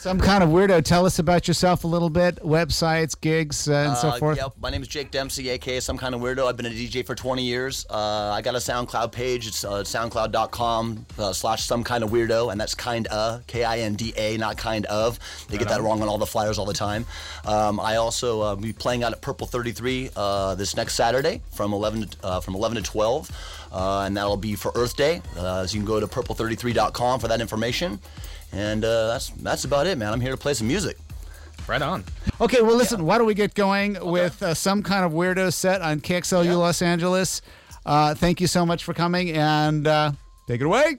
SomeKindaWeirdo. Tell us about yourself a little bit. Websites, gigs, uh, and so Uh, forth. Yep, my name is Jake Dempsey, aka SomeKindaWeirdo. I've been a DJ for 20 years. Uh, I got a SoundCloud page. It's uh, soundcloud.com slash SomeKindaWeirdo, and that's kind of K I N D A, not kind of. They get that wrong on all the flyers all the time. Um, I also uh, be playing out at Purple 33 uh, this next Saturday from 11 to, uh, from 11 to 12, uh, and that'll be for Earth Day. Uh, so you can go to purple33.com for that information. And uh, that's that's about it, man. I'm here to play some music. Right on. Okay, well, listen, why don't we get going with uh, SomeKindaWeirdo set on KXLU Yeah. Los Angeles? Uh, thank you so much for coming and uh, take it away.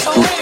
away.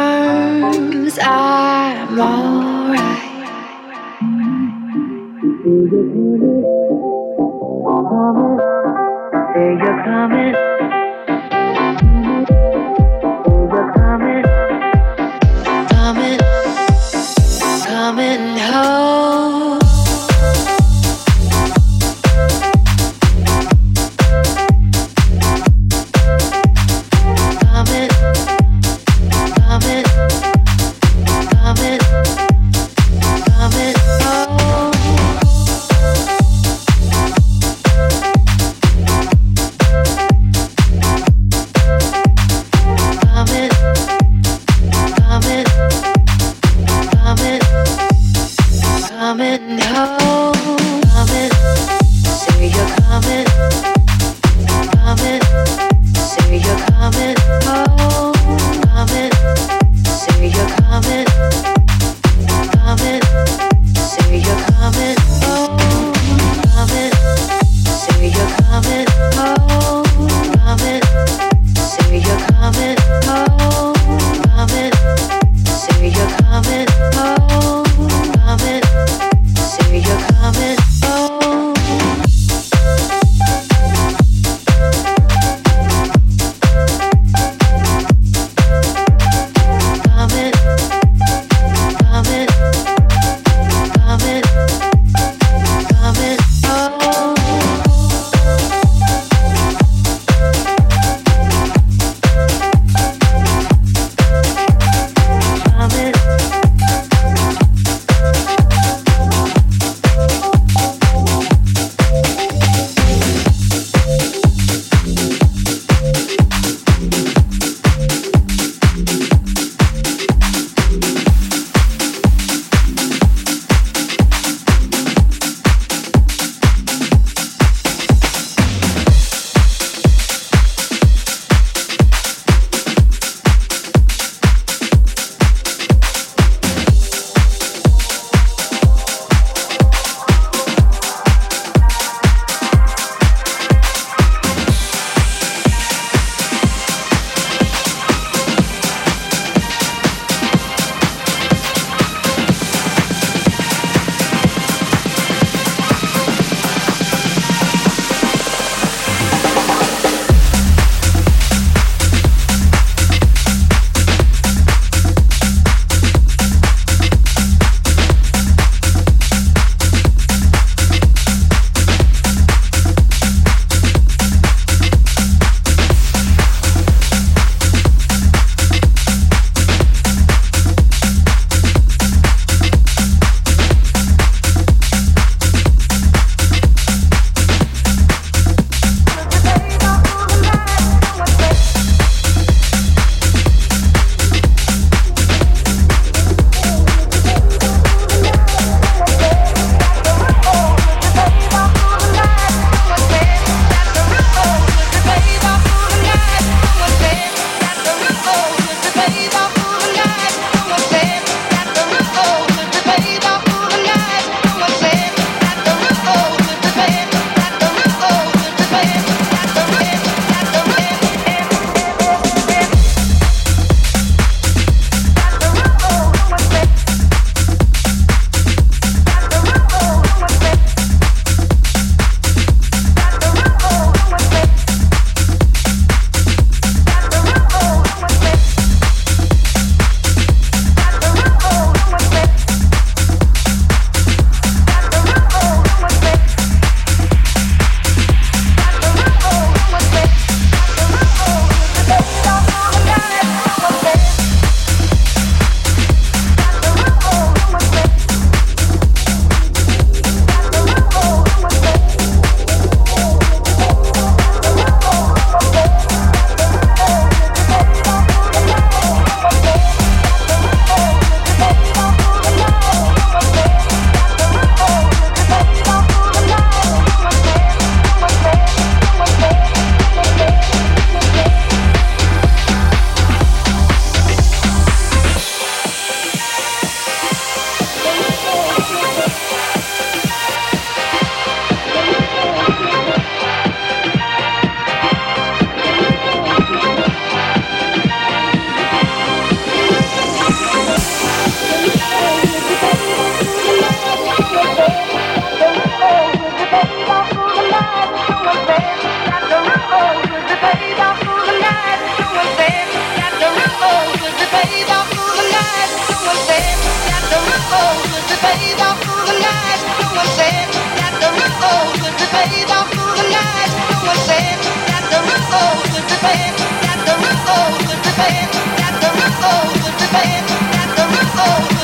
I'm the band, got the roof over the band, got the roof over.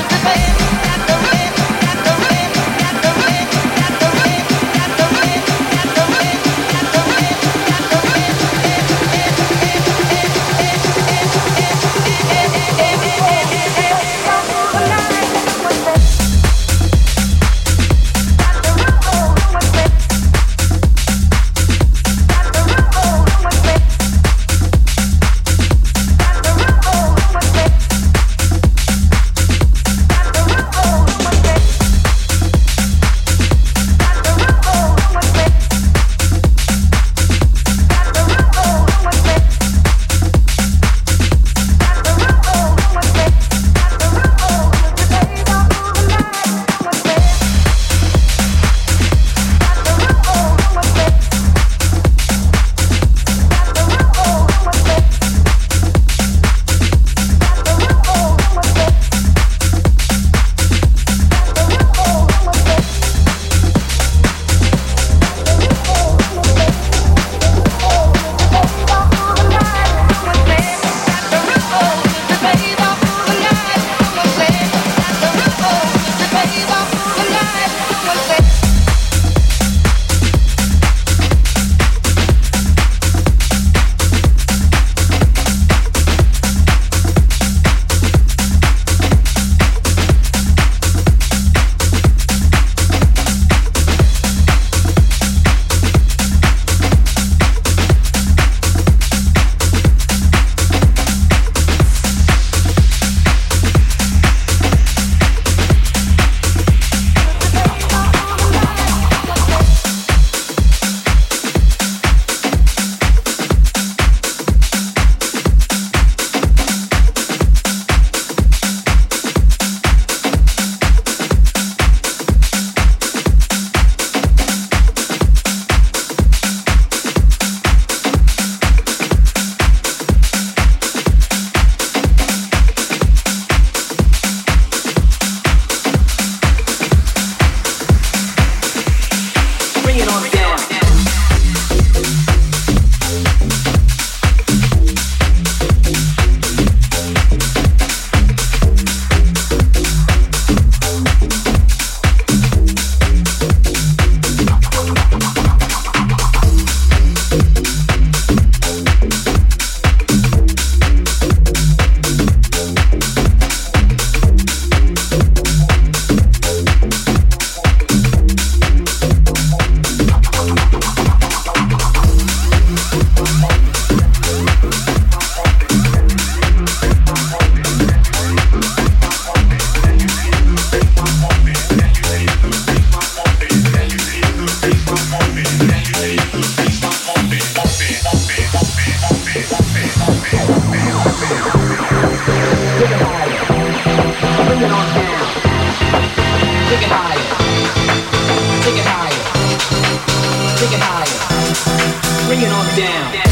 Bring it on down.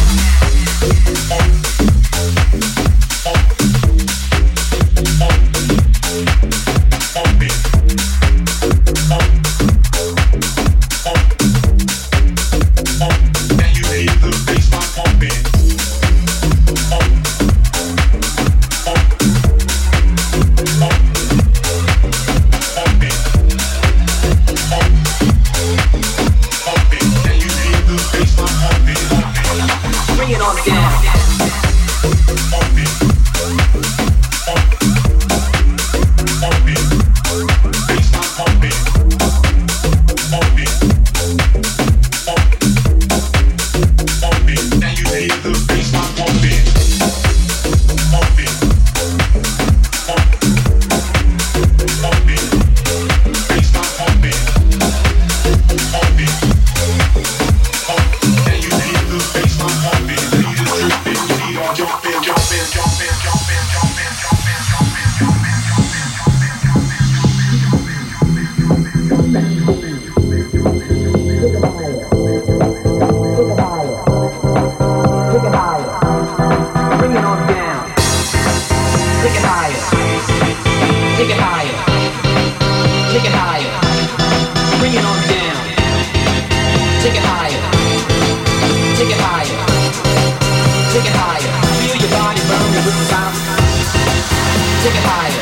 Take it higher. Feel your body burning with the sound. Take it higher.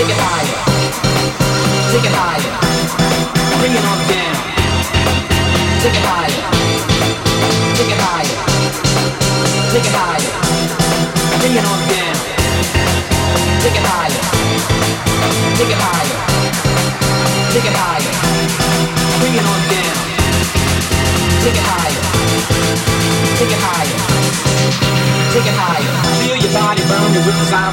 Take it higher. Take it higher. Bring it on down. Take it higher. Take it higher. Take it higher. Bring it on down. Take it higher. Take it higher. Take it higher. Bring it on down. Take it higher. Take it higher. Take it higher. Feel your body burning with desire.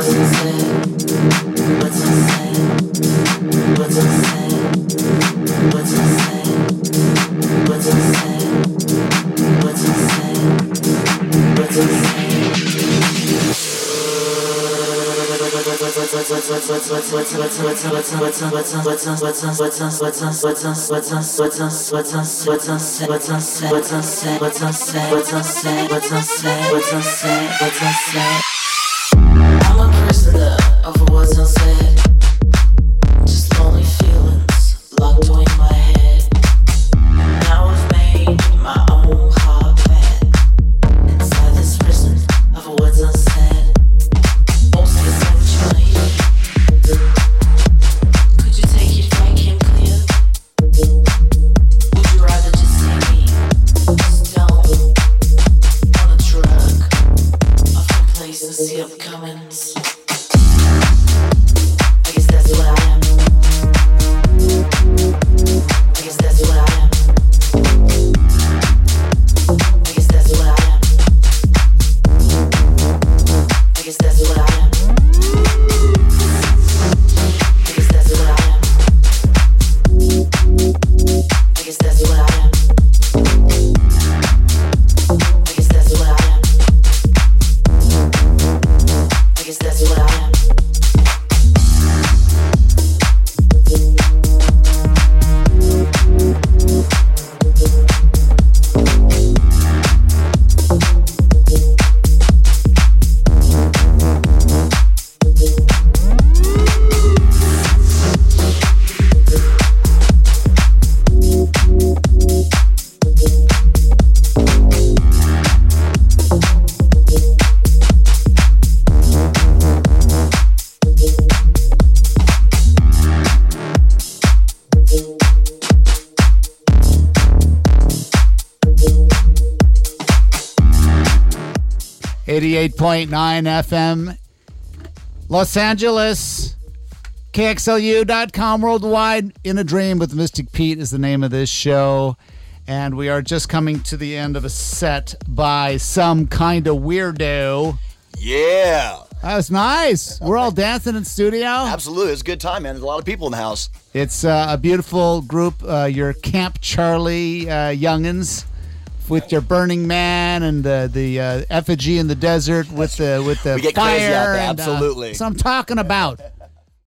What's up, say? FM, Los Angeles. KXLU.com worldwide. In a Dream with Mystic Pete is the name of this show. And we are just coming to the end of a set by SomeKindaWeirdo. Yeah. That was nice. We're all dancing in studio. Absolutely. It's a good time, man. There's a lot of people in the house. It's uh, a beautiful group. Uh, your Camp Charlie uh, youngins with your Burning Man and the the uh, effigy in the desert with the with the We get fire. crazy out there, and, uh, absolutely. so I'm talking about.